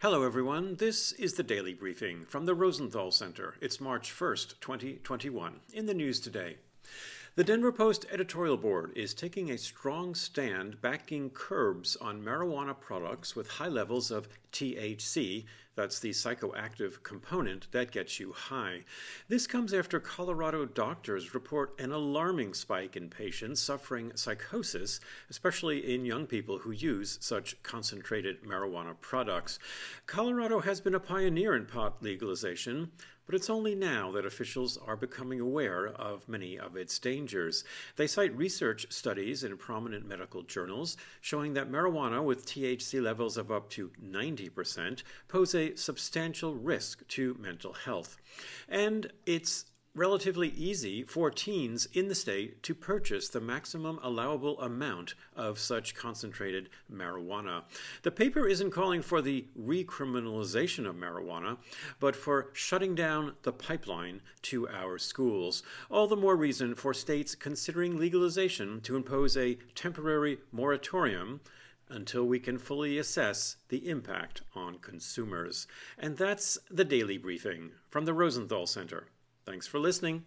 Hello, everyone. This is the Daily Briefing from the Rosenthal Center. It's March 1st, 2021. In the news today, the Denver Post editorial board is taking a strong stand backing curbs on marijuana products with high levels of THC, that's the psychoactive component that gets you high. This comes after Colorado doctors report an alarming spike in patients suffering psychosis, especially in young people who use such concentrated marijuana products. Colorado has been a pioneer in pot legalization, but it's only now that officials are becoming aware of many of its dangers. They cite research studies in prominent medical journals showing that marijuana with THC levels of up to 90% pose a substantial risk to mental health. And it's relatively easy for teens in the state to purchase the maximum allowable amount of such concentrated marijuana. The paper isn't calling for the recriminalization of marijuana, but for shutting down the pipeline to our schools. All the more reason for states considering legalization to impose a temporary moratorium until we can fully assess the impact on consumers. And that's the daily briefing from the Rosenthal Center. Thanks for listening.